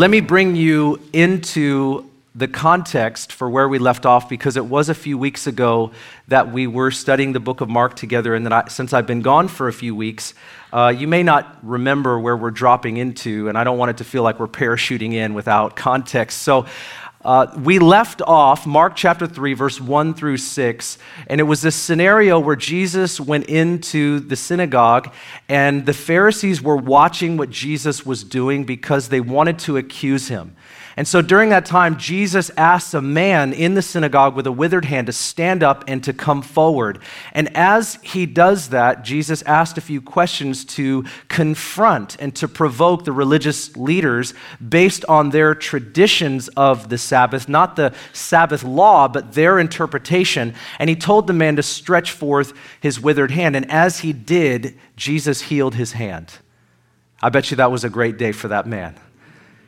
Let me bring you into the context for where we left off because it was a few weeks ago that we were studying the book of Mark together, and that I, since I've been gone for a few weeks, uh, you may not remember where we're dropping into, and I don't want it to feel like we're parachuting in without context. So uh, we left off Mark chapter 3, verse 1 through 6, and it was this scenario where Jesus went into the synagogue, and the Pharisees were watching what Jesus was doing because they wanted to accuse him. And so during that time, Jesus asks a man in the synagogue with a withered hand to stand up and to come forward. And as he does that, Jesus asked a few questions to confront and to provoke the religious leaders based on their traditions of the Sabbath, not the Sabbath law, but their interpretation. And he told the man to stretch forth his withered hand. And as he did, Jesus healed his hand. I bet you that was a great day for that man.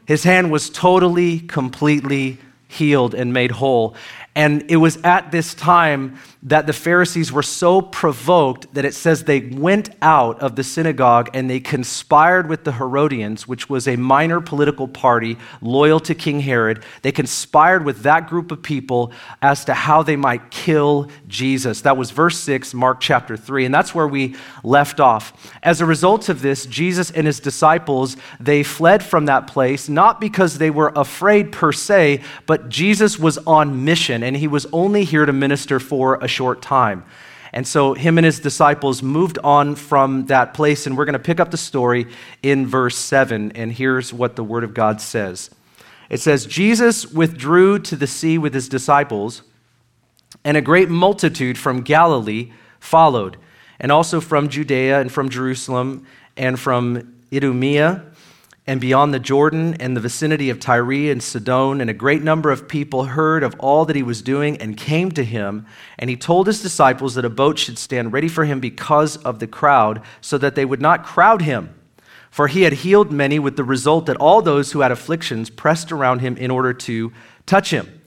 His hand was totally, completely healed and made whole. And it was at this time that the Pharisees were so provoked that it says they went out of the synagogue and they conspired with the Herodians, which was a minor political party loyal to King Herod. They conspired with that group of people as to how they might kill Jesus. That was verse 6, Mark chapter 3. And that's where we left off. As a result of this, Jesus and his disciples, they fled from that place, not because they were afraid per se, but Jesus was on mission and he was only here to minister for a short time. And so him and his disciples moved on from that place, and we're going to pick up the story in verse 7. And here's what the Word of God says It says, Jesus withdrew to the sea with his disciples, and a great multitude from Galilee followed, and also from Judea and from Jerusalem and from Idumea and beyond the Jordan and the vicinity of Tyre and Sidon, and a great number of people heard of all that he was doing and came to him. And he told his disciples that a boat should stand ready for him because of the crowd, so that they would not crowd him. For he had healed many, with the result that all those who had afflictions pressed around him in order to touch him.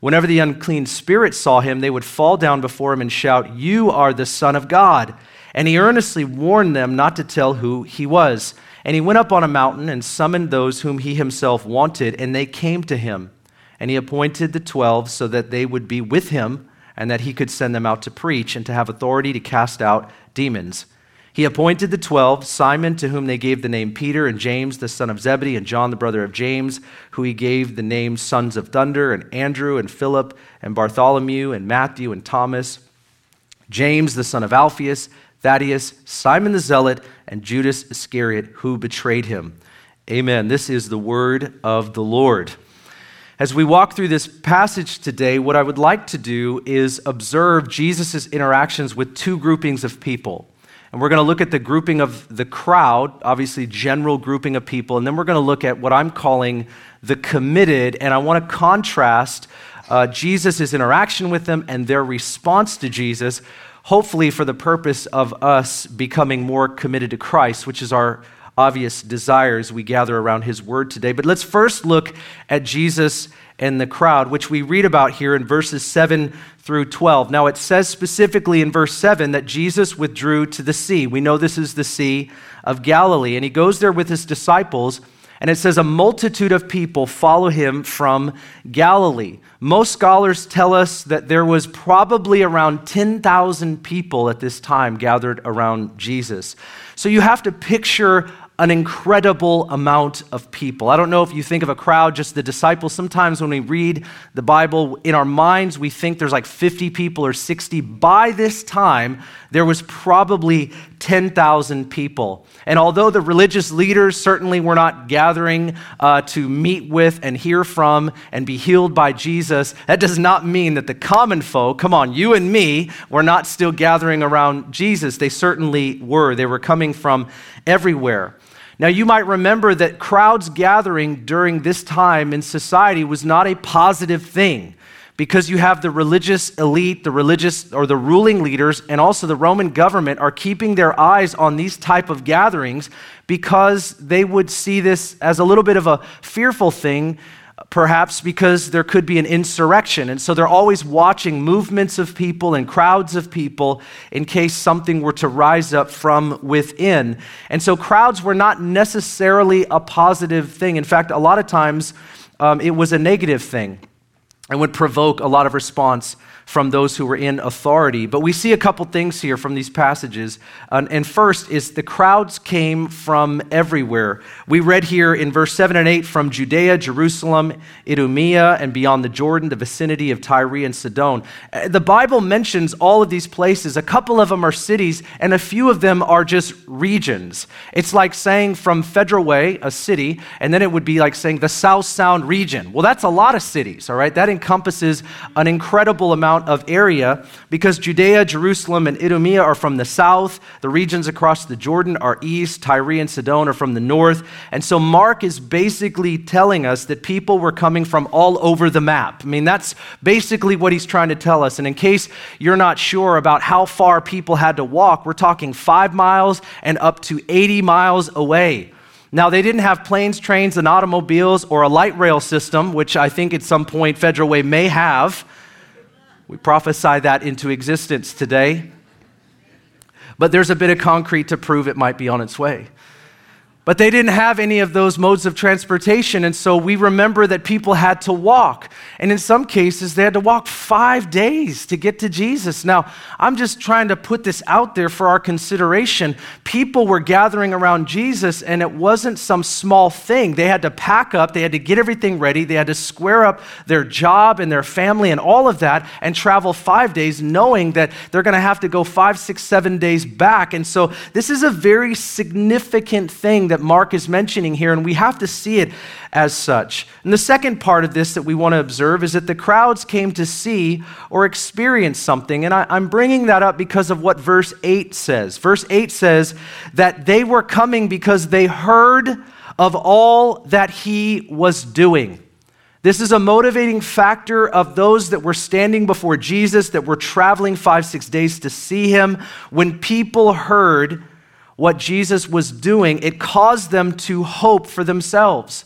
Whenever the unclean spirits saw him, they would fall down before him and shout, You are the Son of God. And he earnestly warned them not to tell who he was. And he went up on a mountain and summoned those whom he himself wanted, and they came to him. And he appointed the twelve so that they would be with him, and that he could send them out to preach and to have authority to cast out demons. He appointed the twelve Simon, to whom they gave the name Peter, and James, the son of Zebedee, and John, the brother of James, who he gave the name Sons of Thunder, and Andrew, and Philip, and Bartholomew, and Matthew, and Thomas, James, the son of Alphaeus, Thaddeus, Simon the Zealot, and Judas Iscariot, who betrayed him. Amen. This is the word of the Lord. As we walk through this passage today, what I would like to do is observe Jesus' interactions with two groupings of people. And we're going to look at the grouping of the crowd, obviously, general grouping of people. And then we're going to look at what I'm calling the committed. And I want to contrast uh, Jesus' interaction with them and their response to Jesus hopefully for the purpose of us becoming more committed to Christ, which is our obvious desire as we gather around his word today. But let's first look at Jesus and the crowd, which we read about here in verses 7 through 12. Now, it says specifically in verse 7 that Jesus withdrew to the sea. We know this is the Sea of Galilee, and he goes there with his disciples. And it says, a multitude of people follow him from Galilee. Most scholars tell us that there was probably around 10,000 people at this time gathered around Jesus. So you have to picture an incredible amount of people. I don't know if you think of a crowd, just the disciples. Sometimes when we read the Bible, in our minds, we think there's like 50 people or 60. By this time, there was probably 10,000 people. And although the religious leaders certainly were not gathering uh, to meet with and hear from and be healed by Jesus, that does not mean that the common folk, come on, you and me, were not still gathering around Jesus. They certainly were. They were coming from everywhere. Now, you might remember that crowds gathering during this time in society was not a positive thing because you have the religious elite, the religious or the ruling leaders, and also the Roman government are keeping their eyes on these type of gatherings because they would see this as a little bit of a fearful thing perhaps because there could be an insurrection. And so they're always watching movements of people and crowds of people in case something were to rise up from within. And so crowds were not necessarily a positive thing. In fact, a lot of times um, it was a negative thing and would provoke a lot of response from those who were in authority. But we see a couple things here from these passages. and first is the crowds came from everywhere. We read here in verse 7 and 8 from Judea, Jerusalem, Idumea, and beyond the Jordan, the vicinity of Tyre and Sidon. Uh, the Bible mentions all of these places. A couple of them are cities, and a few of them are just regions. It's like saying from Federal Way, a city, and then it would be like saying the South Sound region. Well, that's a lot of cities, all right? That encompasses an incredible amount amount of area because Judea, Jerusalem, and Idumea are from the south. The regions across the Jordan are east. Tyre and Sidon are from the north. And so Mark is basically telling us that people were coming from all over the map. I mean, that's basically what he's trying to tell us. And in case you're not sure about how far people had to walk, we're talking five miles and up to 80 miles away. Now, they didn't have planes, trains, and automobiles or a light rail system, which I think at some point Federal Way may have. We prophesy that into existence today. But there's a bit of concrete to prove it might be on its way. But they didn't have any of those modes of transportation, and so we remember that people had to walk. And in some cases, they had to walk five days to get to Jesus. Now, I'm just trying to put this out there for our consideration. People were gathering around Jesus, and it wasn't some small thing. They had to pack up, they had to get everything ready, they had to square up their job and their family and all of that, and travel five days, knowing that they're going to have to go five, six, seven days back. And so, this is a very significant thing that Mark is mentioning here, and we have to see it as such. And the second part of this that we want to observe is that the crowds came to see or experience something. And I, am bringing that up because of what verse 8 says. Verse 8 says that they were coming because they heard of all that he was doing. This is a motivating factor of those that were standing before Jesus, that were traveling five, six days to see him. When people heard what Jesus was doing, it caused them to hope for themselves.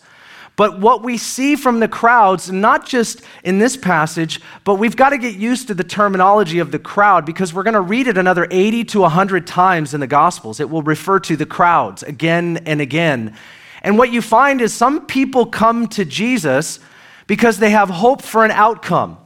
But what we see from the crowds, not just in this passage, but we've got to get used to the terminology of the crowd because we're going to read it another 80 to 100 times in the Gospels. It will refer to the crowds again and again. And what you find is some people come to Jesus because they have hope for an outcome.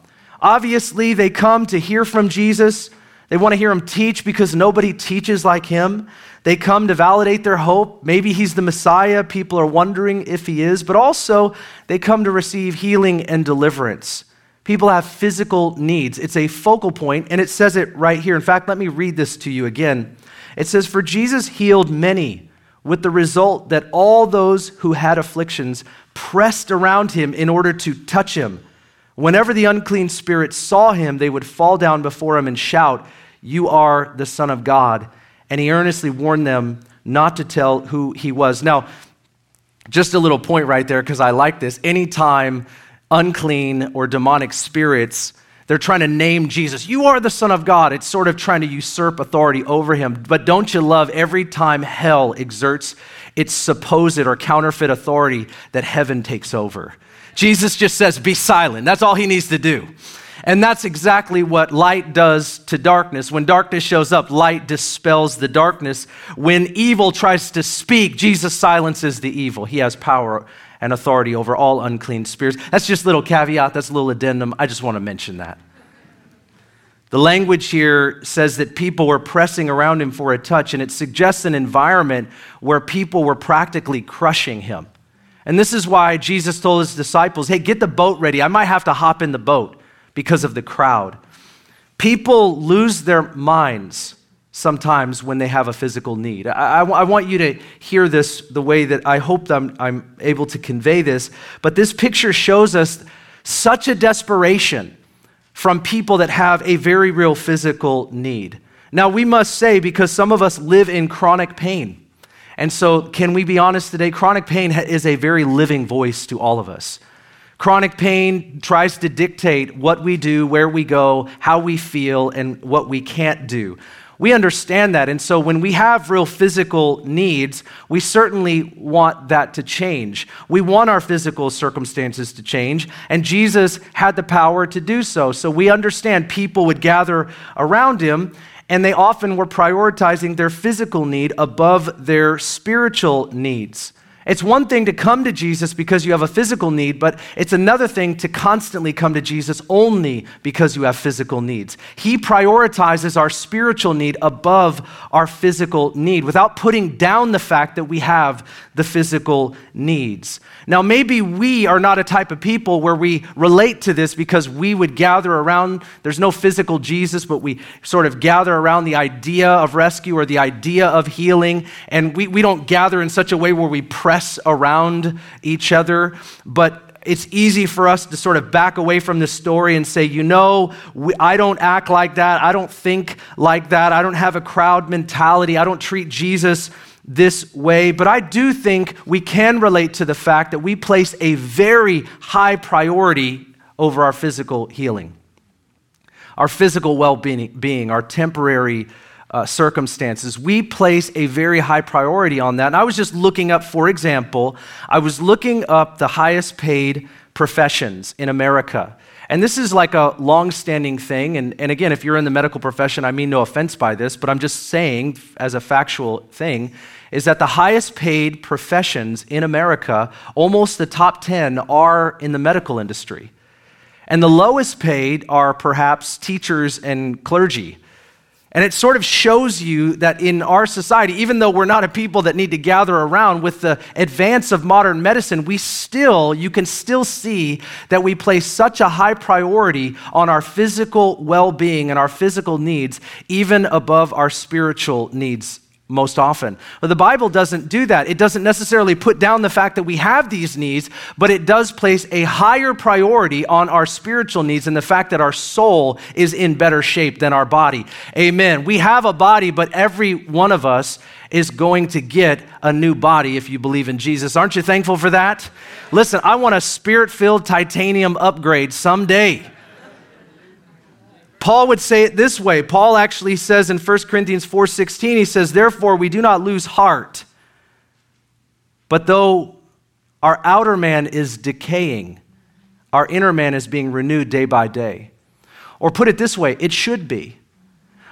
Obviously, they come to hear from Jesus. They want to hear him teach because nobody teaches like him. They come to validate their hope. Maybe he's the Messiah. People are wondering if he is, but also they come to receive healing and deliverance. People have physical needs. It's a focal point, and it says it right here. In fact, let me read this to you again. It says, For Jesus healed many, with the result that all those who had afflictions pressed around him in order to touch him. Whenever the unclean spirits saw him, they would fall down before him and shout, You are the Son of God and he earnestly warned them not to tell who he was. Now, just a little point right there, because I like this. Anytime unclean or demonic spirits, they're trying to name Jesus, you are the Son of God. It's sort of trying to usurp authority over him. But don't you love every time hell exerts its supposed or counterfeit authority that heaven takes over? Jesus just says, be silent. That's all he needs to do. And that's exactly what light does to darkness. When darkness shows up, light dispels the darkness. When evil tries to speak, Jesus silences the evil. He has power and authority over all unclean spirits. That's just a little caveat, that's a little addendum. I just want to mention that. The language here says that people were pressing around him for a touch, and it suggests an environment where people were practically crushing him. And this is why Jesus told his disciples, Hey, get the boat ready. I might have to hop in the boat because of the crowd. People lose their minds sometimes when they have a physical need. I, I, I, want you to hear this the way that I hope I'm, I'm able to convey this, but this picture shows us such a desperation from people that have a very real physical need. Now, we must say, because some of us live in chronic pain. And so, can we be honest today? Chronic pain is a very living voice to all of us. Chronic pain tries to dictate what we do, where we go, how we feel, and what we can't do. We understand that. And so when we have real physical needs, we certainly want that to change. We want our physical circumstances to change, and Jesus had the power to do so. So we understand people would gather around him, and they often were prioritizing their physical need above their spiritual needs. It's one thing to come to Jesus because you have a physical need, but it's another thing to constantly come to Jesus only because you have physical needs. He prioritizes our spiritual need above our physical need without putting down the fact that we have the physical needs. Now, maybe we are not a type of people where we relate to this because we would gather around, there's no physical Jesus, but we sort of gather around the idea of rescue or the idea of healing, and we, we don't gather in such a way where we pray press around each other, but it's easy for us to sort of back away from this story and say, you know, we, I don't act like that. I don't think like that. I don't have a crowd mentality. I don't treat Jesus this way. But I do think we can relate to the fact that we place a very high priority over our physical healing, our physical well being, our temporary uh, circumstances. We place a very high priority on that. And I was just looking up, for example, I was looking up the highest paid professions in America. And this is like a long standing thing. And, and again, if you're in the medical profession, I mean no offense by this, but I'm just saying, as a factual thing, is that the highest paid professions in America, almost the top 10, are in the medical industry. And the lowest paid are perhaps teachers and clergy. And it sort of shows you that in our society, even though we're not a people that need to gather around with the advance of modern medicine, we still, you can still see that we place such a high priority on our physical well being and our physical needs, even above our spiritual needs most often. But the Bible doesn't do that. It doesn't necessarily put down the fact that we have these needs, but it does place a higher priority on our spiritual needs and the fact that our soul is in better shape than our body. Amen. We have a body, but every one of us is going to get a new body if you believe in Jesus. Aren't you thankful for that? Listen, I want a spirit filled titanium upgrade someday. Paul would say it this way. Paul actually says in 1 Corinthians 4:16 he says, "Therefore we do not lose heart, but though our outer man is decaying, our inner man is being renewed day by day." Or put it this way, it should be.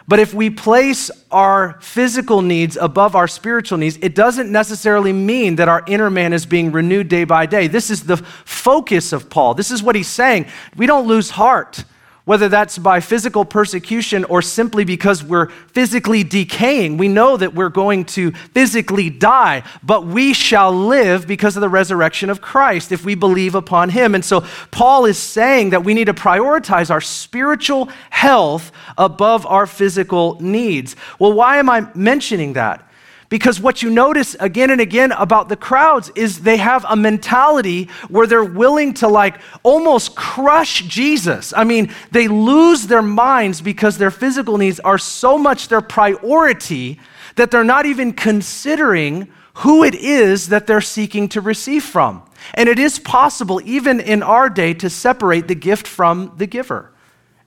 But if we place our physical needs above our spiritual needs, it doesn't necessarily mean that our inner man is being renewed day by day. This is the focus of Paul. This is what he's saying. We don't lose heart whether that's by physical persecution or simply because we're physically decaying. We know that we're going to physically die, but we shall live because of the resurrection of Christ if we believe upon him. And so Paul is saying that we need to prioritize our spiritual health above our physical needs. Well, why am I mentioning that? Because what you notice again and again about the crowds is they have a mentality where they're willing to like almost crush Jesus. I mean, they lose their minds because their physical needs are so much their priority that they're not even considering who it is that they're seeking to receive from. And it is possible, even in our day, to separate the gift from the giver.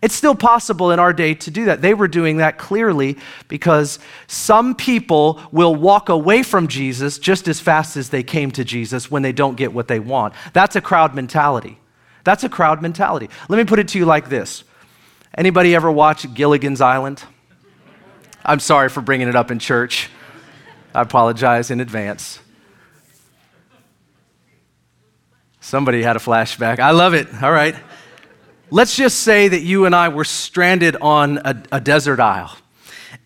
It's still possible in our day to do that. They were doing that clearly because some people will walk away from Jesus just as fast as they came to Jesus when they don't get what they want. That's a crowd mentality. That's a crowd mentality. Let me put it to you like this. Anybody ever watch Gilligan's Island? I'm sorry for bringing it up in church. I apologize in advance. Somebody had a flashback. I love it. All right. Let's just say that you and I were stranded on a, a desert isle.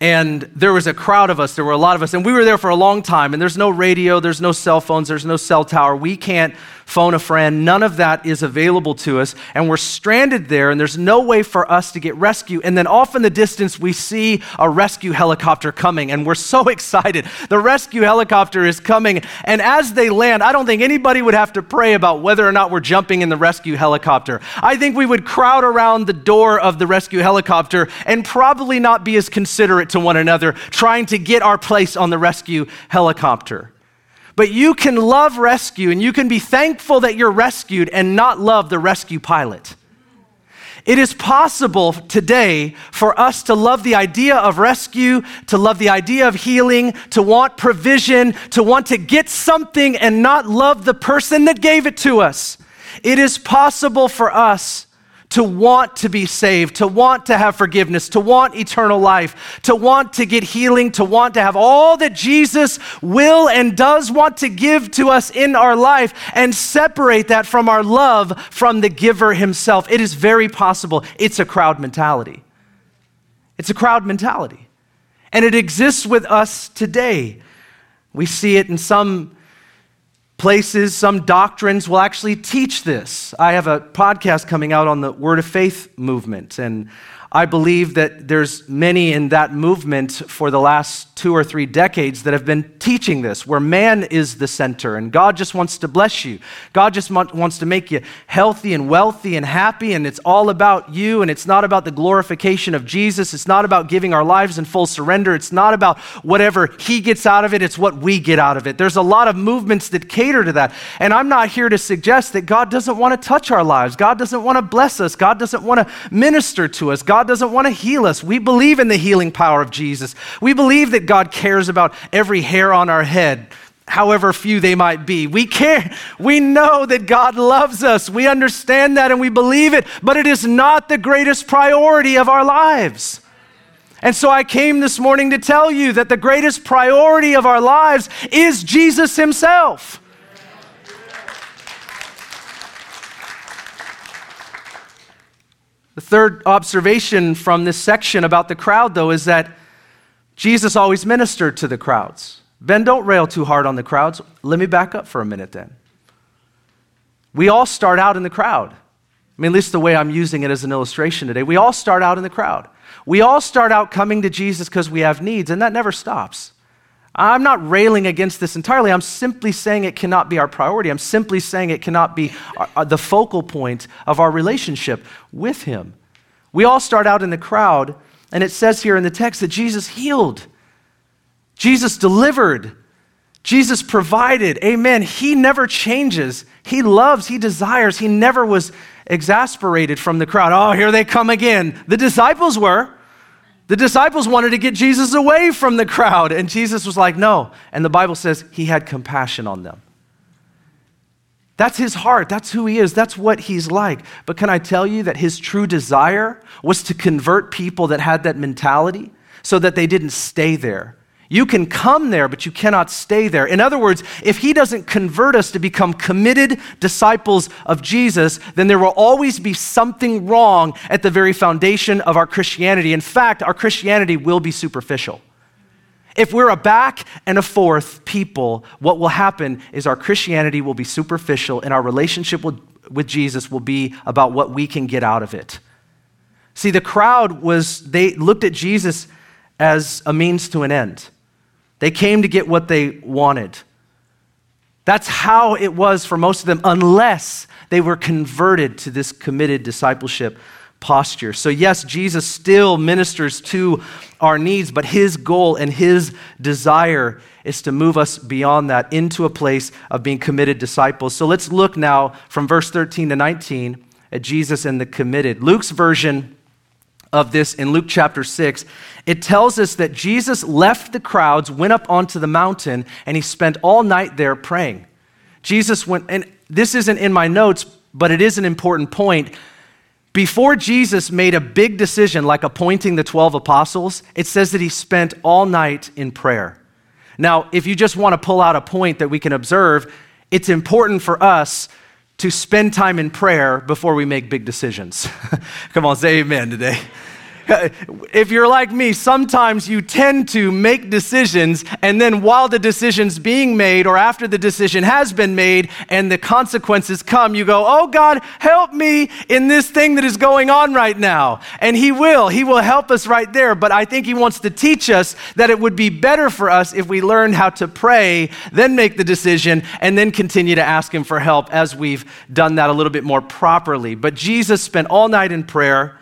And there was a crowd of us. There were a lot of us. And we were there for a long time. And there's no radio. There's no cell phones. There's no cell tower. We can't phone a friend. None of that is available to us. And we're stranded there, and there's no way for us to get rescue. And then off in the distance, we see a rescue helicopter coming, and we're so excited. The rescue helicopter is coming. And as they land, I don't think anybody would have to pray about whether or not we're jumping in the rescue helicopter. I think we would crowd around the door of the rescue helicopter and probably not be as considerate to one another, trying to get our place on the rescue helicopter. But you can love rescue and you can be thankful that you're rescued and not love the rescue pilot. It is possible today for us to love the idea of rescue, to love the idea of healing, to want provision, to want to get something and not love the person that gave it to us. It is possible for us to want to be saved, to want to have forgiveness, to want eternal life, to want to get healing, to want to have all that Jesus will and does want to give to us in our life and separate that from our love from the giver himself. It is very possible. It's a crowd mentality. It's a crowd mentality. And it exists with us today. We see it in some places, some doctrines will actually teach this. I have a podcast coming out on the Word of Faith movement, and I believe that there's many in that movement for the last two or three decades that have been teaching this, where man is the center and God just wants to bless you. God just wants to make you healthy and wealthy and happy, and it's all about you, and it's not about the glorification of Jesus. It's not about giving our lives in full surrender. It's not about whatever He gets out of it, it's what we get out of it. There's a lot of movements that cater to that. And I'm not here to suggest that God doesn't want to touch our lives, God doesn't want to bless us, God doesn't want to minister to us. God God doesn't want to heal us. We believe in the healing power of Jesus. We believe that God cares about every hair on our head, however few they might be. We care. We know that God loves us. We understand that and we believe it, but it is not the greatest priority of our lives. And so I came this morning to tell you that the greatest priority of our lives is Jesus Himself. The third observation from this section about the crowd, though, is that Jesus always ministered to the crowds. Ben, don't rail too hard on the crowds. Let me back up for a minute then. We all start out in the crowd. I mean, at least the way I'm using it as an illustration today. We all start out in the crowd. We all start out coming to Jesus because we have needs, and that never stops. I'm not railing against this entirely. I'm simply saying it cannot be our priority. I'm simply saying it cannot be our, uh, the focal point of our relationship with Him. We all start out in the crowd, and it says here in the text that Jesus healed, Jesus delivered, Jesus provided. Amen. He never changes. He loves, He desires. He never was exasperated from the crowd. Oh, here they come again. The disciples were. The disciples wanted to get Jesus away from the crowd, and Jesus was like, No. And the Bible says he had compassion on them. That's his heart. That's who he is. That's what he's like. But can I tell you that his true desire was to convert people that had that mentality so that they didn't stay there, you can come there, but you cannot stay there. In other words, if He doesn't convert us to become committed disciples of Jesus, then there will always be something wrong at the very foundation of our Christianity. In fact, our Christianity will be superficial. If we're a back and a forth people, what will happen is our Christianity will be superficial and our relationship with, with Jesus will be about what we can get out of it. See, the crowd was, they looked at Jesus as a means to an end. They came to get what they wanted. That's how it was for most of them, unless they were converted to this committed discipleship posture. So, yes, Jesus still ministers to our needs, but his goal and his desire is to move us beyond that into a place of being committed disciples. So, let's look now from verse 13 to 19 at Jesus and the committed. Luke's version of this in Luke chapter 6, it tells us that Jesus left the crowds, went up onto the mountain, and he spent all night there praying. Jesus went, and this isn't in my notes, but it is an important point. Before Jesus made a big decision like appointing the 12 apostles, it says that he spent all night in prayer. Now, if you just want to pull out a point that we can observe, it's important for us to spend time in prayer before we make big decisions. Come on, say amen today. if you're like me, sometimes you tend to make decisions, and then while the decision's being made, or after the decision has been made and the consequences come, you go, Oh God, help me in this thing that is going on right now. And He will. He will help us right there. But I think He wants to teach us that it would be better for us if we learn how to pray, then make the decision, and then continue to ask Him for help as we've done that a little bit more properly. But Jesus spent all night in prayer.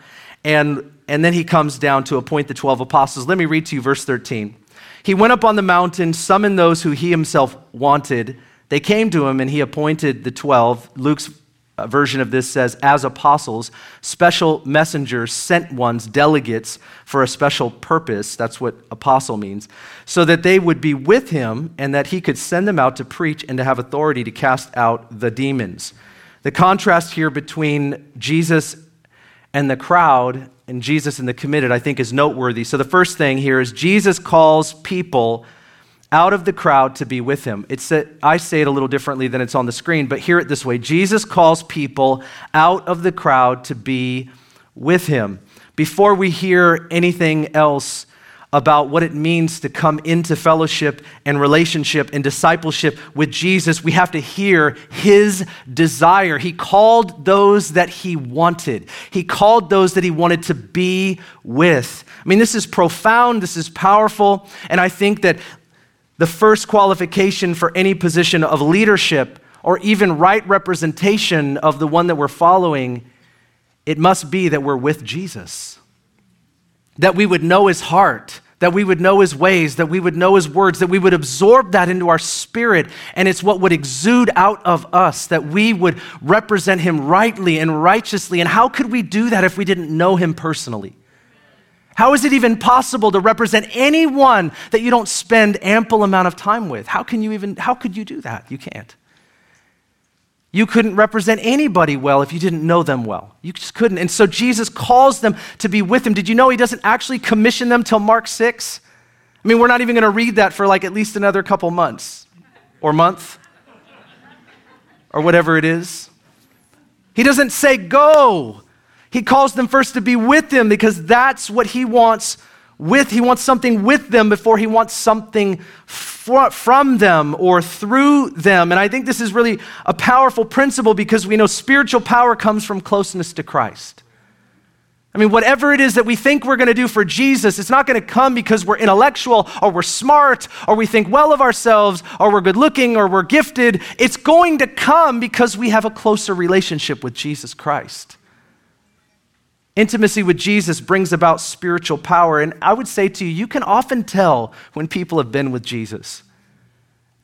And and then he comes down to appoint the 12 apostles. Let me read to you verse 13. He went up on the mountain, summoned those who he himself wanted. They came to him, and he appointed the 12. Luke's uh, version of this says, as apostles, special messengers, sent ones, delegates for a special purpose. That's what apostle means. So that they would be with him and that he could send them out to preach and to have authority to cast out the demons. The contrast here between Jesus and the crowd and Jesus and the committed, I think, is noteworthy. So the first thing here is Jesus calls people out of the crowd to be with him. It's a, I say it a little differently than it's on the screen, but hear it this way Jesus calls people out of the crowd to be with him. Before we hear anything else about what it means to come into fellowship and relationship and discipleship with Jesus, we have to hear his desire. He called those that he wanted, he called those that he wanted to be with. I mean, this is profound, this is powerful, and I think that the first qualification for any position of leadership or even right representation of the one that we're following, it must be that we're with Jesus. That we would know his heart, that we would know his ways, that we would know his words, that we would absorb that into our spirit, and it's what would exude out of us, that we would represent him rightly and righteously. And how could we do that if we didn't know him personally? How is it even possible to represent anyone that you don't spend ample amount of time with? How can you even how could you do that? You can't. You couldn't represent anybody well if you didn't know them well. You just couldn't. And so Jesus calls them to be with him. Did you know he doesn't actually commission them till Mark 6? I mean, we're not even going to read that for like at least another couple months or month or whatever it is. He doesn't say, Go, he calls them first to be with him because that's what he wants with he wants something with them before he wants something from them or through them. And i think this is really a powerful principle because we know spiritual power comes from closeness to christ. I mean whatever it is that we think we're going to do for jesus it's not going to come because we're intellectual or we're smart or we think well of ourselves or we're good looking or we're gifted. It's going to come because we have a closer relationship with jesus christ Intimacy with Jesus brings about spiritual power. And I would say to you, you can often tell when people have been with Jesus.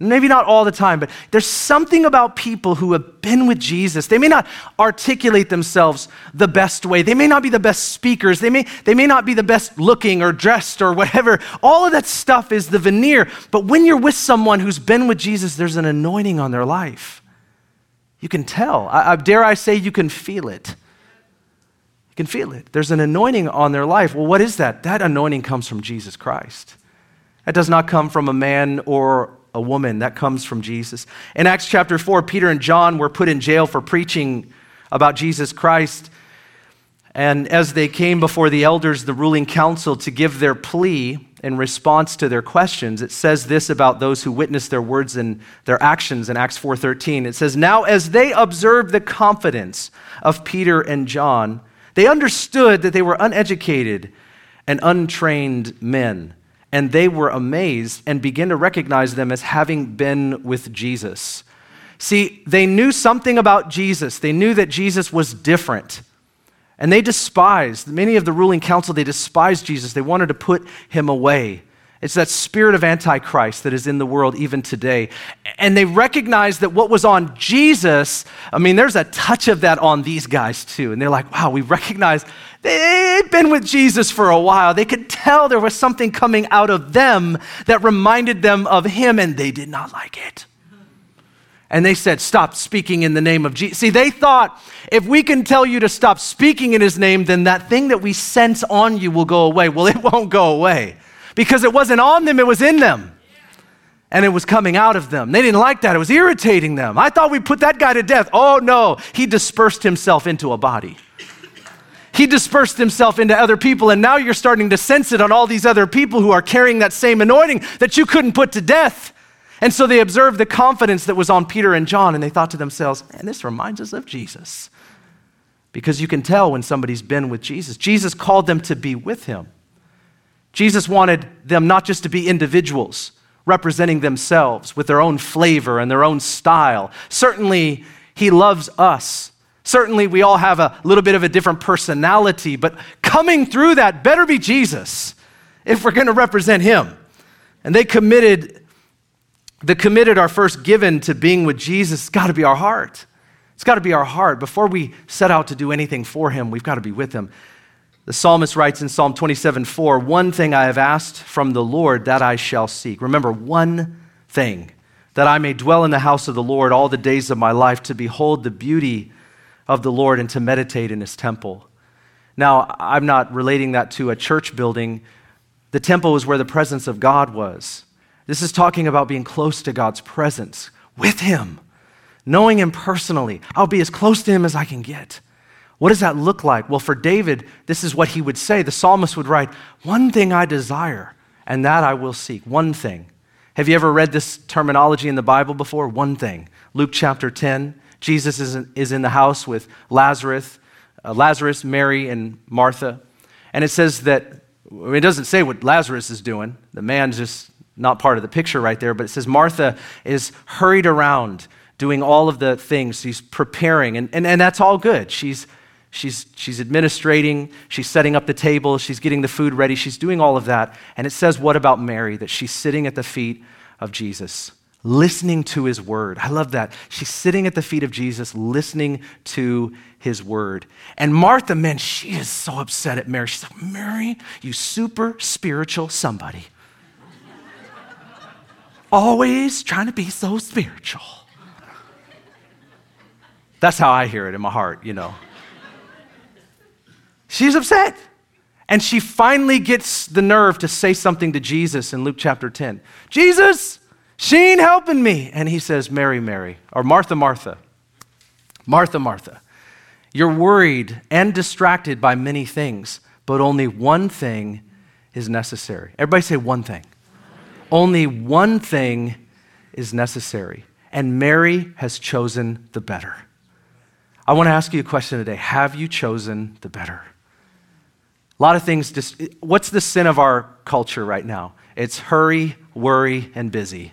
Maybe not all the time, but there's something about people who have been with Jesus. They may not articulate themselves the best way. They may not be the best speakers. They may, they may not be the best looking or dressed or whatever. All of that stuff is the veneer. But when you're with someone who's been with Jesus, there's an anointing on their life. You can tell. I, I dare I say, you can feel it can feel it. There's an anointing on their life. Well, what is that? That anointing comes from Jesus Christ. That does not come from a man or a woman, that comes from Jesus. In Acts chapter 4, Peter and John were put in jail for preaching about Jesus Christ. And as they came before the elders, the ruling council, to give their plea in response to their questions, it says this about those who witnessed their words and their actions in Acts 4:13. It says, "Now as they observed the confidence of Peter and John, they understood that they were uneducated and untrained men, and they were amazed and began to recognize them as having been with Jesus. See, they knew something about Jesus. They knew that Jesus was different. And they despised, many of the ruling council, they despised Jesus. They wanted to put him away. It's that spirit of Antichrist that is in the world even today. And they recognize that what was on Jesus, I mean, there's a touch of that on these guys too. And they're like, wow, we recognize they've been with Jesus for a while. They could tell there was something coming out of them that reminded them of him, and they did not like it. And they said, Stop speaking in the name of Jesus. See, they thought if we can tell you to stop speaking in his name, then that thing that we sense on you will go away. Well, it won't go away because it wasn't on them, it was in them. And it was coming out of them. They didn't like that. It was irritating them. I thought we'd put that guy to death. Oh, no. He dispersed himself into a body. He dispersed himself into other people, and now you're starting to sense it on all these other people who are carrying that same anointing that you couldn't put to death. And so they observed the confidence that was on Peter and John, and they thought to themselves, man, this reminds us of Jesus. Because you can tell when somebody's been with Jesus. Jesus called them to be with him. Jesus wanted them not just to be individuals representing themselves with their own flavor and their own style. Certainly, He loves us. Certainly, we all have a little bit of a different personality, but coming through that better be Jesus if we're going to represent Him. And they committed, the committed are first given to being with Jesus, it's got to be our heart. It's got to be our heart. Before we set out to do anything for Him, we've got to be with Him. The psalmist writes in Psalm 27 4, One thing I have asked from the Lord that I shall seek. Remember, one thing, that I may dwell in the house of the Lord all the days of my life, to behold the beauty of the Lord and to meditate in his temple. Now, I'm not relating that to a church building. The temple is where the presence of God was. This is talking about being close to God's presence with him, knowing him personally. I'll be as close to him as I can get. What does that look like? Well, for David, this is what he would say. The psalmist would write, One thing I desire, and that I will seek. One thing. Have you ever read this terminology in the Bible before? One thing. Luke chapter 10. Jesus is in, is in the house with Lazarus, uh, Lazarus, Mary, and Martha. And it says that, it doesn't say what Lazarus is doing. The man's just not part of the picture right there, but it says Martha is hurried around doing all of the things. She's preparing, and, and, and that's all good. She's, she's, she's administrating, she's setting up the table, she's getting the food ready, she's doing all of that. And it says, what about Mary? That she's sitting at the feet of Jesus listening to his word. I love that. She's sitting at the feet of Jesus, listening to his word. And Martha, man, she is so upset at Mary. She's like, Mary, you super spiritual somebody. Always trying to be so spiritual. That's how I hear it in my heart, you know. She's upset. And she finally gets the nerve to say something to Jesus in Luke chapter 10. Jesus, she ain't helping me. And he says, Mary, Mary, or Martha, Martha. Martha, Martha. You're worried and distracted by many things, but only one thing is necessary. Everybody say one thing. Only one thing is necessary. And Mary has chosen the better. I want to ask you a question today. Have you chosen the better? A lot of things, just, what's the sin of our culture right now? It's hurry, worry, and busy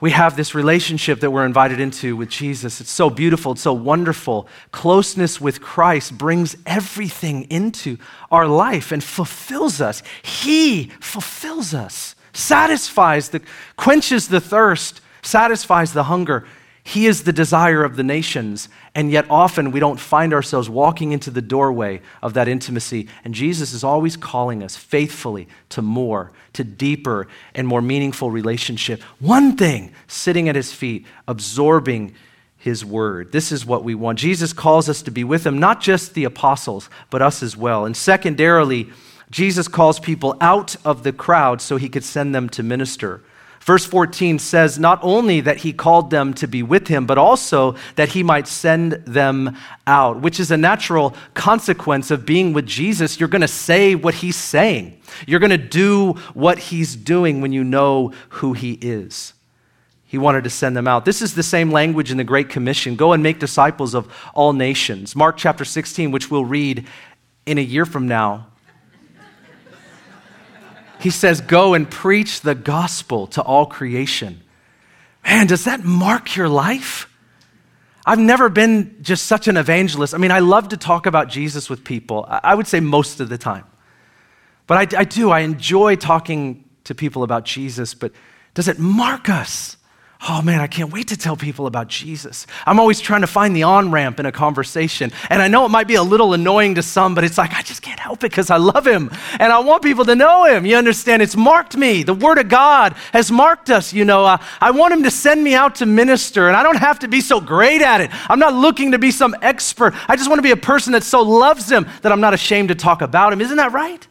we have this relationship that we're invited into with Jesus. It's so beautiful, it's so wonderful. Closeness with Christ brings everything into our life and fulfills us. He fulfills us, satisfies the quenches the thirst, satisfies the hunger. He is the desire of the nations, and yet often we don't find ourselves walking into the doorway of that intimacy. And Jesus is always calling us faithfully to more, to deeper and more meaningful relationship. One thing, sitting at his feet, absorbing his word. This is what we want. Jesus calls us to be with him, not just the apostles, but us as well. And secondarily, Jesus calls people out of the crowd so he could send them to minister. Verse 14 says not only that he called them to be with him, but also that he might send them out, which is a natural consequence of being with Jesus. You're going to say what he's saying, you're going to do what he's doing when you know who he is. He wanted to send them out. This is the same language in the Great Commission go and make disciples of all nations. Mark chapter 16, which we'll read in a year from now he says, Go and preach the gospel to all creation. Man, does that mark your life? I've never been just such an evangelist. I mean, I love to talk about Jesus with people, I would say most of the time. But I, I do, I enjoy talking to people about Jesus, but does it mark us? Oh man, I can't wait to tell people about Jesus. I'm always trying to find the on ramp in a conversation. And I know it might be a little annoying to some, but it's like, I just can't help it because I love him and I want people to know him. You understand? It's marked me. The Word of God has marked us. You know, uh, I want him to send me out to minister, and I don't have to be so great at it. I'm not looking to be some expert. I just want to be a person that so loves him that I'm not ashamed to talk about him. Isn't that right?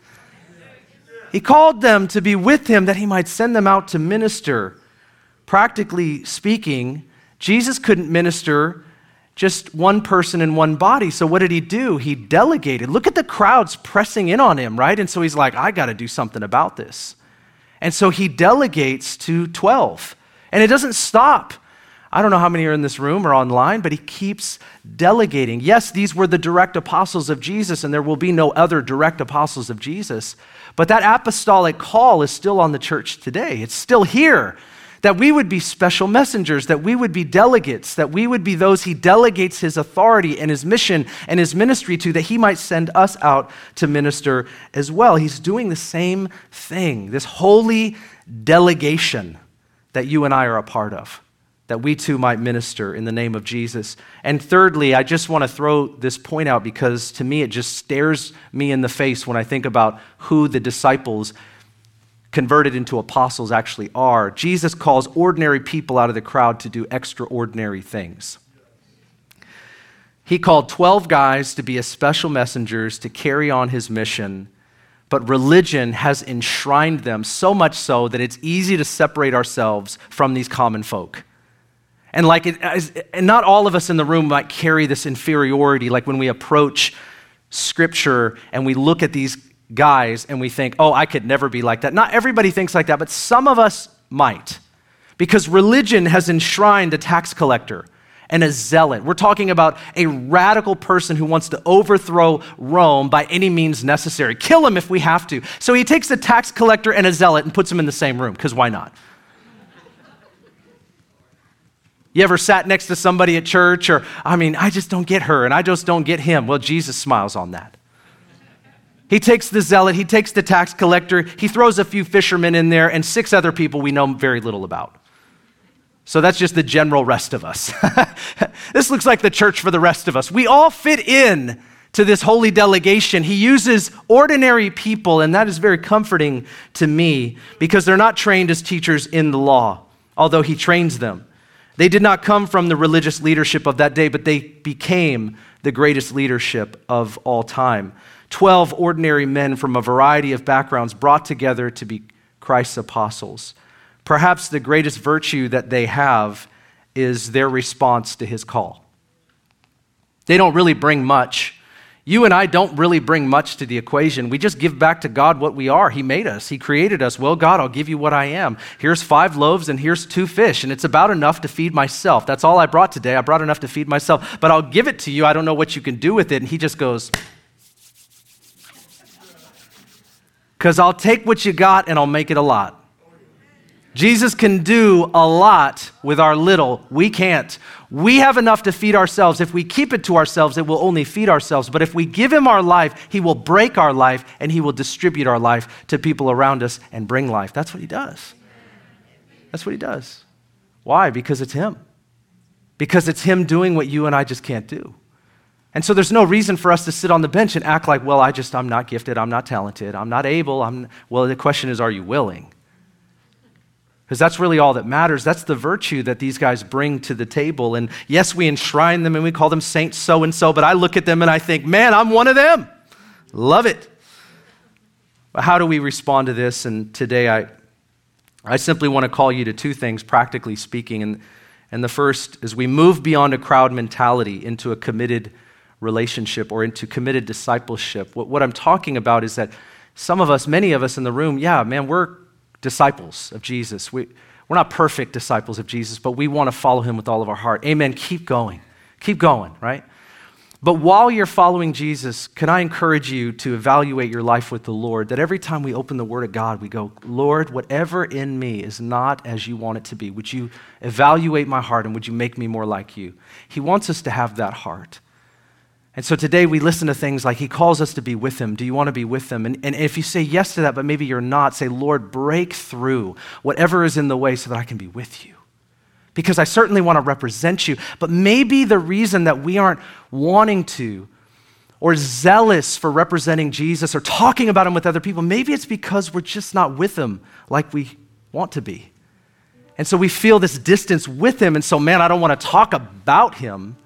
He called them to be with him that he might send them out to minister practically speaking, Jesus couldn't minister just one person in one body. So what did he do? He delegated. Look at the crowds pressing in on him, right? And so he's like, I got to do something about this. And so he delegates to 12. And it doesn't stop. I don't know how many are in this room or online, but he keeps delegating. Yes, these were the direct apostles of Jesus, and there will be no other direct apostles of Jesus. But that apostolic call is still on the church today. It's still here that we would be special messengers, that we would be delegates, that we would be those he delegates his authority and his mission and his ministry to, that he might send us out to minister as well. He's doing the same thing, this holy delegation that you and I are a part of. that we too might minister in the name of Jesus. And thirdly, I just want to throw this point out because to me it just stares me in the face when I think about who the disciples converted into apostles actually are. Jesus calls ordinary people out of the crowd to do extraordinary things. He called 12 guys to be his special messengers to carry on his mission but religion has enshrined them so much so that it's easy to separate ourselves from these common folk. And like, it, and not all of us in the room might carry this inferiority. Like when we approach Scripture and we look at these guys and we think, "Oh, I could never be like that." Not everybody thinks like that, but some of us might, because religion has enshrined a tax collector and a zealot. We're talking about a radical person who wants to overthrow Rome by any means necessary. Kill him if we have to. So he takes a tax collector and a zealot and puts them in the same room, because why not? You ever sat next to somebody at church, or, I mean, I just don't get her and I just don't get him? Well, Jesus smiles on that. He takes the zealot, he takes the tax collector, he throws a few fishermen in there, and six other people we know very little about. So that's just the general rest of us. this looks like the church for the rest of us. We all fit in to this holy delegation. He uses ordinary people, and that is very comforting to me because they're not trained as teachers in the law, although he trains them. They did not come from the religious leadership of that day, but they became the greatest leadership of all time. Twelve ordinary men from a variety of backgrounds brought together to be Christ's apostles. Perhaps the greatest virtue that they have is their response to his call. They don't really bring much, you and I don't really bring much to the equation. We just give back to God what we are. He made us, He created us. Well, God, I'll give you what I am. Here's five loaves and here's two fish, and it's about enough to feed myself. That's all I brought today. I brought enough to feed myself, but I'll give it to you. I don't know what you can do with it. And He just goes, Because I'll take what you got and I'll make it a lot. Jesus can do a lot with our little. We can't. We have enough to feed ourselves. If we keep it to ourselves, it will only feed ourselves. But if we give Him our life, He will break our life and He will distribute our life to people around us and bring life. That's what He does. That's what He does. Why? Because it's Him. Because it's Him doing what you and I just can't do. And so there's no reason for us to sit on the bench and act like, well, I just, I'm not gifted, I'm not talented, I'm not able. I'm, well, the question is, are you willing? Because that's really all that matters. That's the virtue that these guys bring to the table. And yes, we enshrine them and we call them saints so and so, but I look at them and I think, man, I'm one of them. Love it. But how do we respond to this? And today I, I simply want to call you to two things, practically speaking. And, and the first is we move beyond a crowd mentality into a committed relationship or into committed discipleship. What, what I'm talking about is that some of us, many of us in the room, yeah, man, we're disciples of Jesus. We, we're not perfect disciples of Jesus, but we want to follow him with all of our heart. Amen. Keep going. Keep going, right? But while you're following Jesus, can I encourage you to evaluate your life with the Lord? That every time we open the Word of God, we go, Lord, whatever in me is not as you want it to be, would you evaluate my heart and would you make me more like you? He wants us to have that heart. And so today we listen to things like He calls us to be with Him. Do you want to be with Him? And, and if you say yes to that, but maybe you're not, say, Lord, break through whatever is in the way so that I can be with you. Because I certainly want to represent you. But maybe the reason that we aren't wanting to or zealous for representing Jesus or talking about Him with other people, maybe it's because we're just not with Him like we want to be. And so we feel this distance with Him. And so, man, I don't want to talk about Him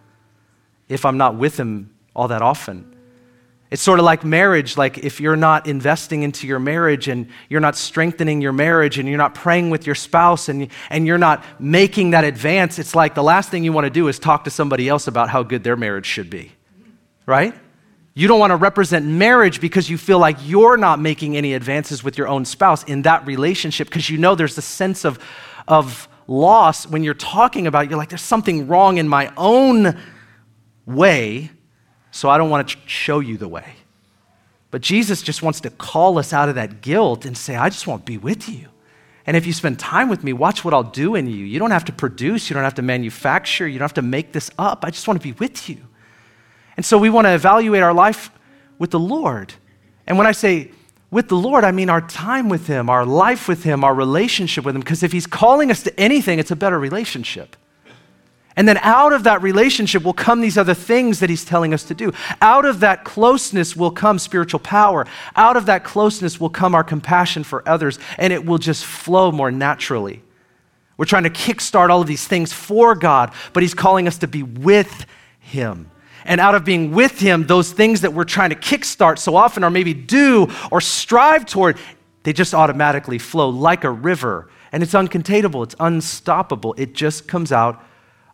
if I'm not with Him all that often. It's sort of like marriage. Like if you're not investing into your marriage and you're not strengthening your marriage and you're not praying with your spouse and, and you're not making that advance, it's like the last thing you want to do is talk to somebody else about how good their marriage should be. Right? You don't want to represent marriage because you feel like you're not making any advances with your own spouse in that relationship because you know there's a sense of, of loss when you're talking about it. You're like, there's something wrong in my own way so I don't want to show you the way. But Jesus just wants to call us out of that guilt and say, I just want to be with you. And if you spend time with me, watch what I'll do in you. You don't have to produce, you don't have to manufacture, you don't have to make this up. I just want to be with you. And so we want to evaluate our life with the Lord. And when I say with the Lord, I mean our time with Him, our life with Him, our relationship with Him. Because if He's calling us to anything, it's a better relationship. And then out of that relationship will come these other things that he's telling us to do. Out of that closeness will come spiritual power. Out of that closeness will come our compassion for others, and it will just flow more naturally. We're trying to kickstart all of these things for God, but he's calling us to be with him. And out of being with him, those things that we're trying to kickstart so often or maybe do or strive toward, they just automatically flow like a river. And it's uncontainable, it's unstoppable. It just comes out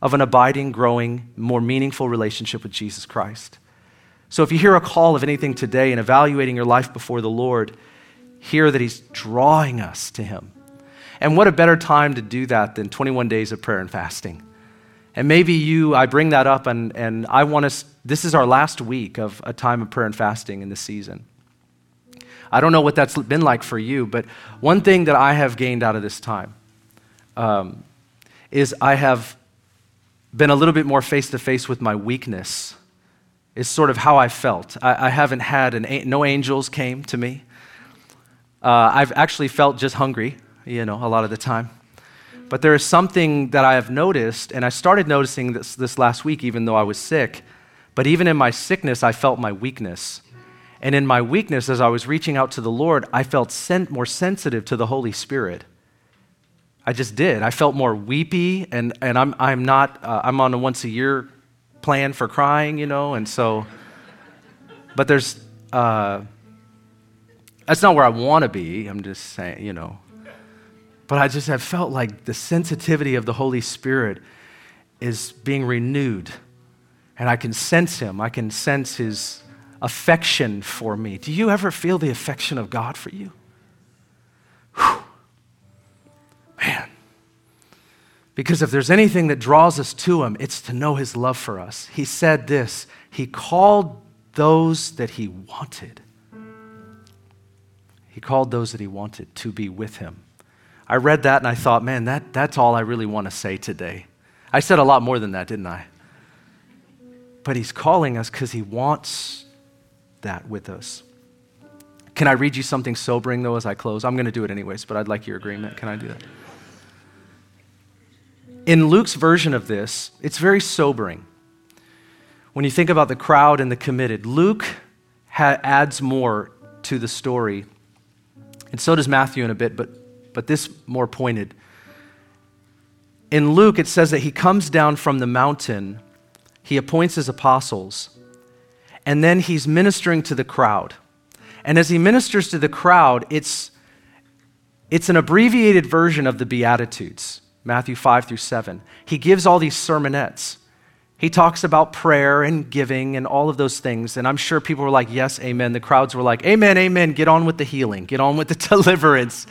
of an abiding, growing, more meaningful relationship with Jesus Christ. So if you hear a call of anything today and evaluating your life before the Lord, hear that He's drawing us to Him. And what a better time to do that than 21 days of prayer and fasting. And maybe you, I bring that up, and, and I want us, this is our last week of a time of prayer and fasting in this season. I don't know what that's been like for you, but one thing that I have gained out of this time um, is I have been a little bit more face to face with my weakness, is sort of how I felt. I, I haven't had an, no angels came to me. Uh, I've actually felt just hungry, you know, a lot of the time. But there is something that I have noticed, and I started noticing this this last week, even though I was sick. But even in my sickness, I felt my weakness. And in my weakness, as I was reaching out to the Lord, I felt sen- more sensitive to the Holy Spirit. I just did. I felt more weepy, and, and I'm, I'm not, uh, I'm on a once a year plan for crying, you know, and so, but there's, uh, that's not where I want to be. I'm just saying, you know. But I just have felt like the sensitivity of the Holy Spirit is being renewed. And I can sense Him, I can sense His affection for me. Do you ever feel the affection of God for you? Whew. Man. Because if there's anything that draws us to him, it's to know his love for us. He said this He called those that he wanted. He called those that he wanted to be with him. I read that and I thought, man, that, that's all I really want to say today. I said a lot more than that, didn't I? But he's calling us because he wants that with us. Can I read you something sobering, though, as I close? I'm going to do it anyways, but I'd like your agreement. Can I do that? In Luke's version of this, it's very sobering. When you think about the crowd and the committed, Luke ha- adds more to the story. And so does Matthew in a bit, but, but this more pointed. In Luke, it says that he comes down from the mountain, he appoints his apostles, and then he's ministering to the crowd. And as he ministers to the crowd, it's, it's an abbreviated version of the Beatitudes. Matthew 5 through 7. He gives all these sermonettes. He talks about prayer and giving and all of those things. And I'm sure people were like, yes, amen. The crowds were like, amen, amen. Get on with the healing, get on with the deliverance.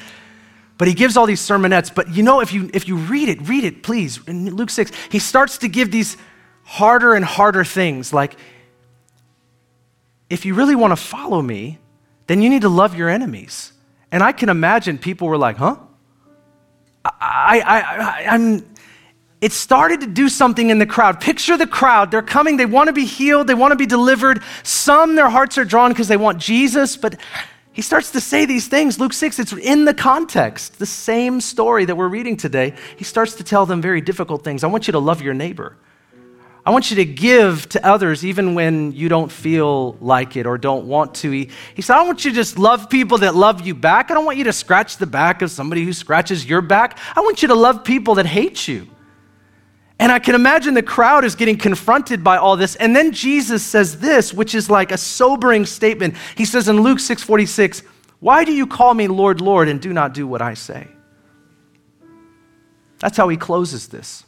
But he gives all these sermonettes. But you know, if you, if you read it, read it, please. In Luke 6, he starts to give these harder and harder things. Like, if you really want to follow me, then you need to love your enemies. And I can imagine people were like, huh? I, I, I, am it started to do something in the crowd. Picture the crowd. They're coming, they want to be healed, they want to be delivered. Some, their hearts are drawn because they want Jesus, but he starts to say these things. Luke 6, it's in the context, the same story that we're reading today. He starts to tell them very difficult things. I want you to love your neighbor. I want you to give to others even when you don't feel like it or don't want to. He, he said, I want you to just love people that love you back. I don't want you to scratch the back of somebody who scratches your back. I want you to love people that hate you. And I can imagine the crowd is getting confronted by all this. And then Jesus says this, which is like a sobering statement. He says in Luke 6:46, "Why do you call me Lord, Lord and do not do what I say?" That's how he closes this.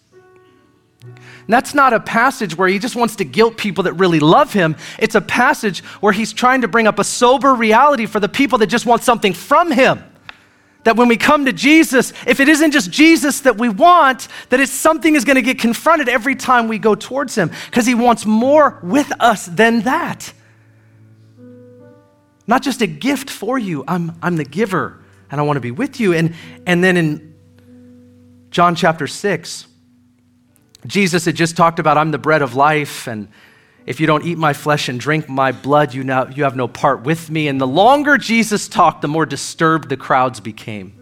And that's not a passage where he just wants to guilt people that really love him. It's a passage where he's trying to bring up a sober reality for the people that just want something from him. That when we come to Jesus, if it isn't just Jesus that we want, that it's something is going to get confronted every time we go towards him because he wants more with us than that. Not just a gift for you, I'm, I'm the giver and I want to be with you. And, and then in John chapter 6, Jesus had just talked about, I'm the bread of life, and if you don't eat my flesh and drink my blood, you, now, you have no part with me. And the longer Jesus talked, the more disturbed the crowds became.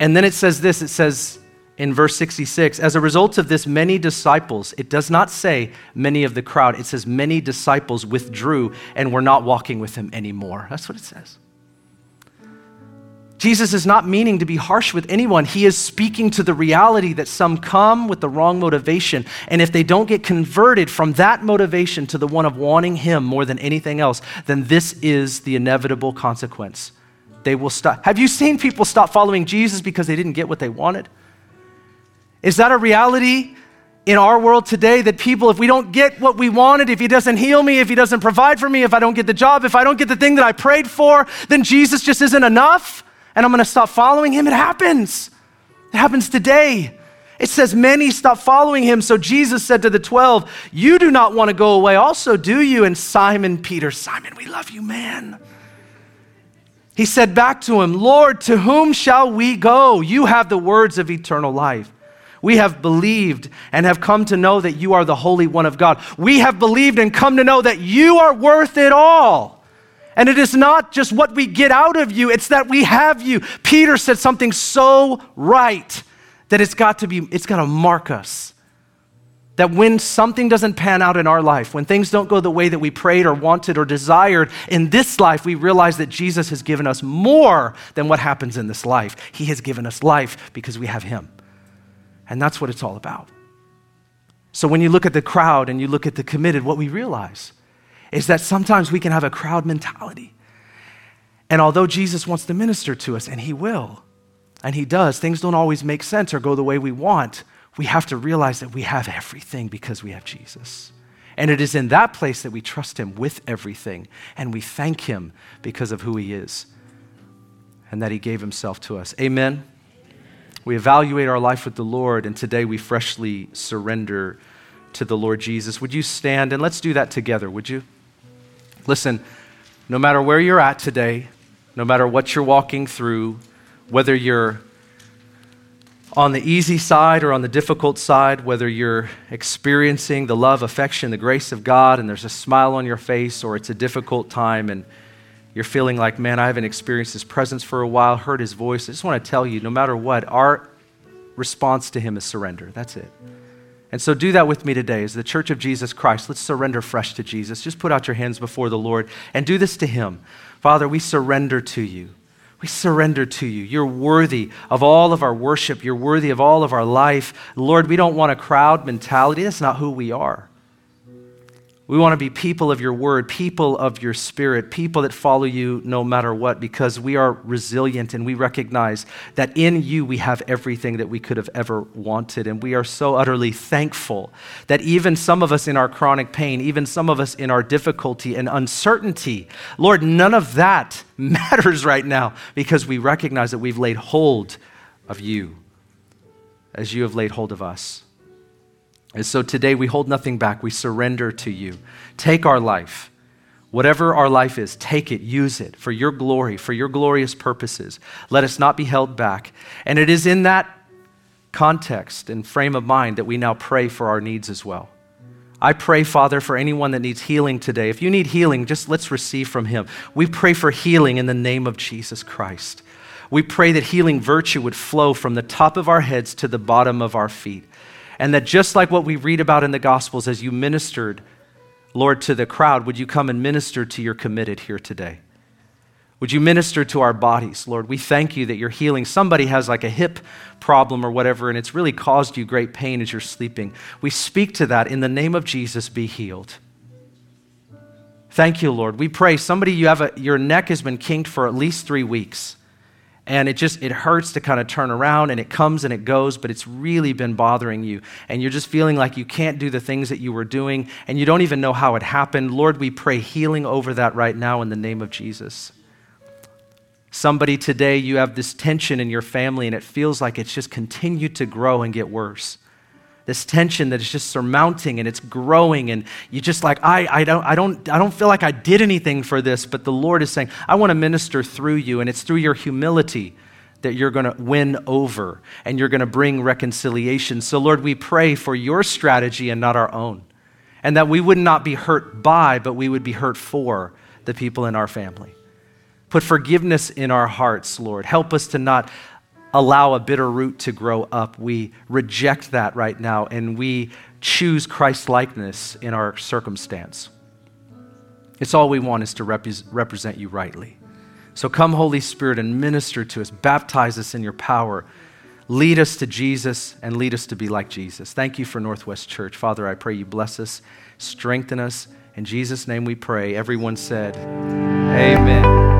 And then it says this it says in verse 66 As a result of this, many disciples, it does not say many of the crowd, it says many disciples withdrew and were not walking with him anymore. That's what it says. Jesus is not meaning to be harsh with anyone. He is speaking to the reality that some come with the wrong motivation. And if they don't get converted from that motivation to the one of wanting Him more than anything else, then this is the inevitable consequence. They will stop. Have you seen people stop following Jesus because they didn't get what they wanted? Is that a reality in our world today that people, if we don't get what we wanted, if He doesn't heal me, if He doesn't provide for me, if I don't get the job, if I don't get the thing that I prayed for, then Jesus just isn't enough? And I'm going to stop following him. It happens. It happens today. It says many stopped following him. So Jesus said to the 12, You do not want to go away, also, do you? And Simon Peter, Simon, we love you, man. He said back to him, Lord, to whom shall we go? You have the words of eternal life. We have believed and have come to know that you are the Holy One of God. We have believed and come to know that you are worth it all. And it is not just what we get out of you, it's that we have you. Peter said something so right that it's got to be, it's got to mark us. That when something doesn't pan out in our life, when things don't go the way that we prayed or wanted or desired in this life, we realize that Jesus has given us more than what happens in this life. He has given us life because we have Him. And that's what it's all about. So when you look at the crowd and you look at the committed, what we realize is that sometimes we can have a crowd mentality. And although Jesus wants to minister to us, and He will, and He does, things don't always make sense or go the way we want. We have to realize that we have everything because we have Jesus. And it is in that place that we trust Him with everything, and we thank Him because of who He is and that He gave Himself to us. Amen. We evaluate our life with the Lord, and today we freshly surrender to the Lord Jesus. Would you stand and let's do that together, would you? Listen, no matter where you're at today, no matter what you're walking through, whether you're on the easy side or on the difficult side, whether you're experiencing the love, affection, the grace of God, and there's a smile on your face, or it's a difficult time and you're feeling like, man, I haven't experienced His presence for a while, heard His voice. I just want to tell you no matter what, our response to Him is surrender. That's it. And so do that with me today as the church of Jesus Christ. Let's surrender fresh to Jesus. Just put out your hands before the Lord and do this to Him. Father, we surrender to you. We surrender to you. You're worthy of all of our worship. You're worthy of all of our life. Lord, we don't want a crowd mentality. That's not who we are. We want to be people of your word, people of your spirit, people that follow you no matter what, because we are resilient and we recognize that in you we have everything that we could have ever wanted. And we are so utterly thankful that even some of us in our chronic pain, even some of us in our difficulty and uncertainty, Lord, none of that matters right now because we recognize that we've laid hold of you as you have laid hold of us. And so today we hold nothing back. We surrender to you. Take our life. Whatever our life is, take it, use it for your glory, for your glorious purposes. Let us not be held back. And it is in that context and frame of mind that we now pray for our needs as well. I pray, Father, for anyone that needs healing today. If you need healing, just let's receive from Him. We pray for healing in the name of Jesus Christ. We pray that healing virtue would flow from the top of our heads to the bottom of our feet. And that just like what we read about in the Gospels as you ministered, Lord, to the crowd, would you come and minister to your committed here today? Would you minister to our bodies, Lord? We thank you that you're healing. Somebody has like a hip problem or whatever, and it's really caused you great pain as you're sleeping. We speak to that in the name of Jesus, be healed. Thank you, Lord. We pray somebody you have a, your neck has been kinked for at least three weeks and it just it hurts to kind of turn around and it comes and it goes but it's really been bothering you. And you're just feeling like you can't do the things that you were doing and you don't even know how it happened. Lord we pray healing over that right now in the name of jesus. Somebody today you have this tension in your family and it feels like it's just continued to grow and get worse this tension that is just surmounting and it's growing and you just like I, I, don't, I, don't, I don't feel like i did anything for this but the lord is saying i want to minister through you and it's through your humility that you're going to win over and you're going to bring reconciliation. So lord we pray for your strategy and not our own. And that we would not be hurt by but we would be hurt for the people in our family. Put forgiveness in our hearts lord. Help us to not allow a bitter root to grow up. We reject that right now and we choose Christ likeness in our circumstance. It's all we want is to rep- represent you rightly. So come, Holy Spirit, and minister to us. Baptize us in your power. Lead us to Jesus and lead us to be like Jesus. Thank you for Northwest Church. Father, I pray you bless us, strengthen us. In Jesus' name we pray. Everyone said, Amen.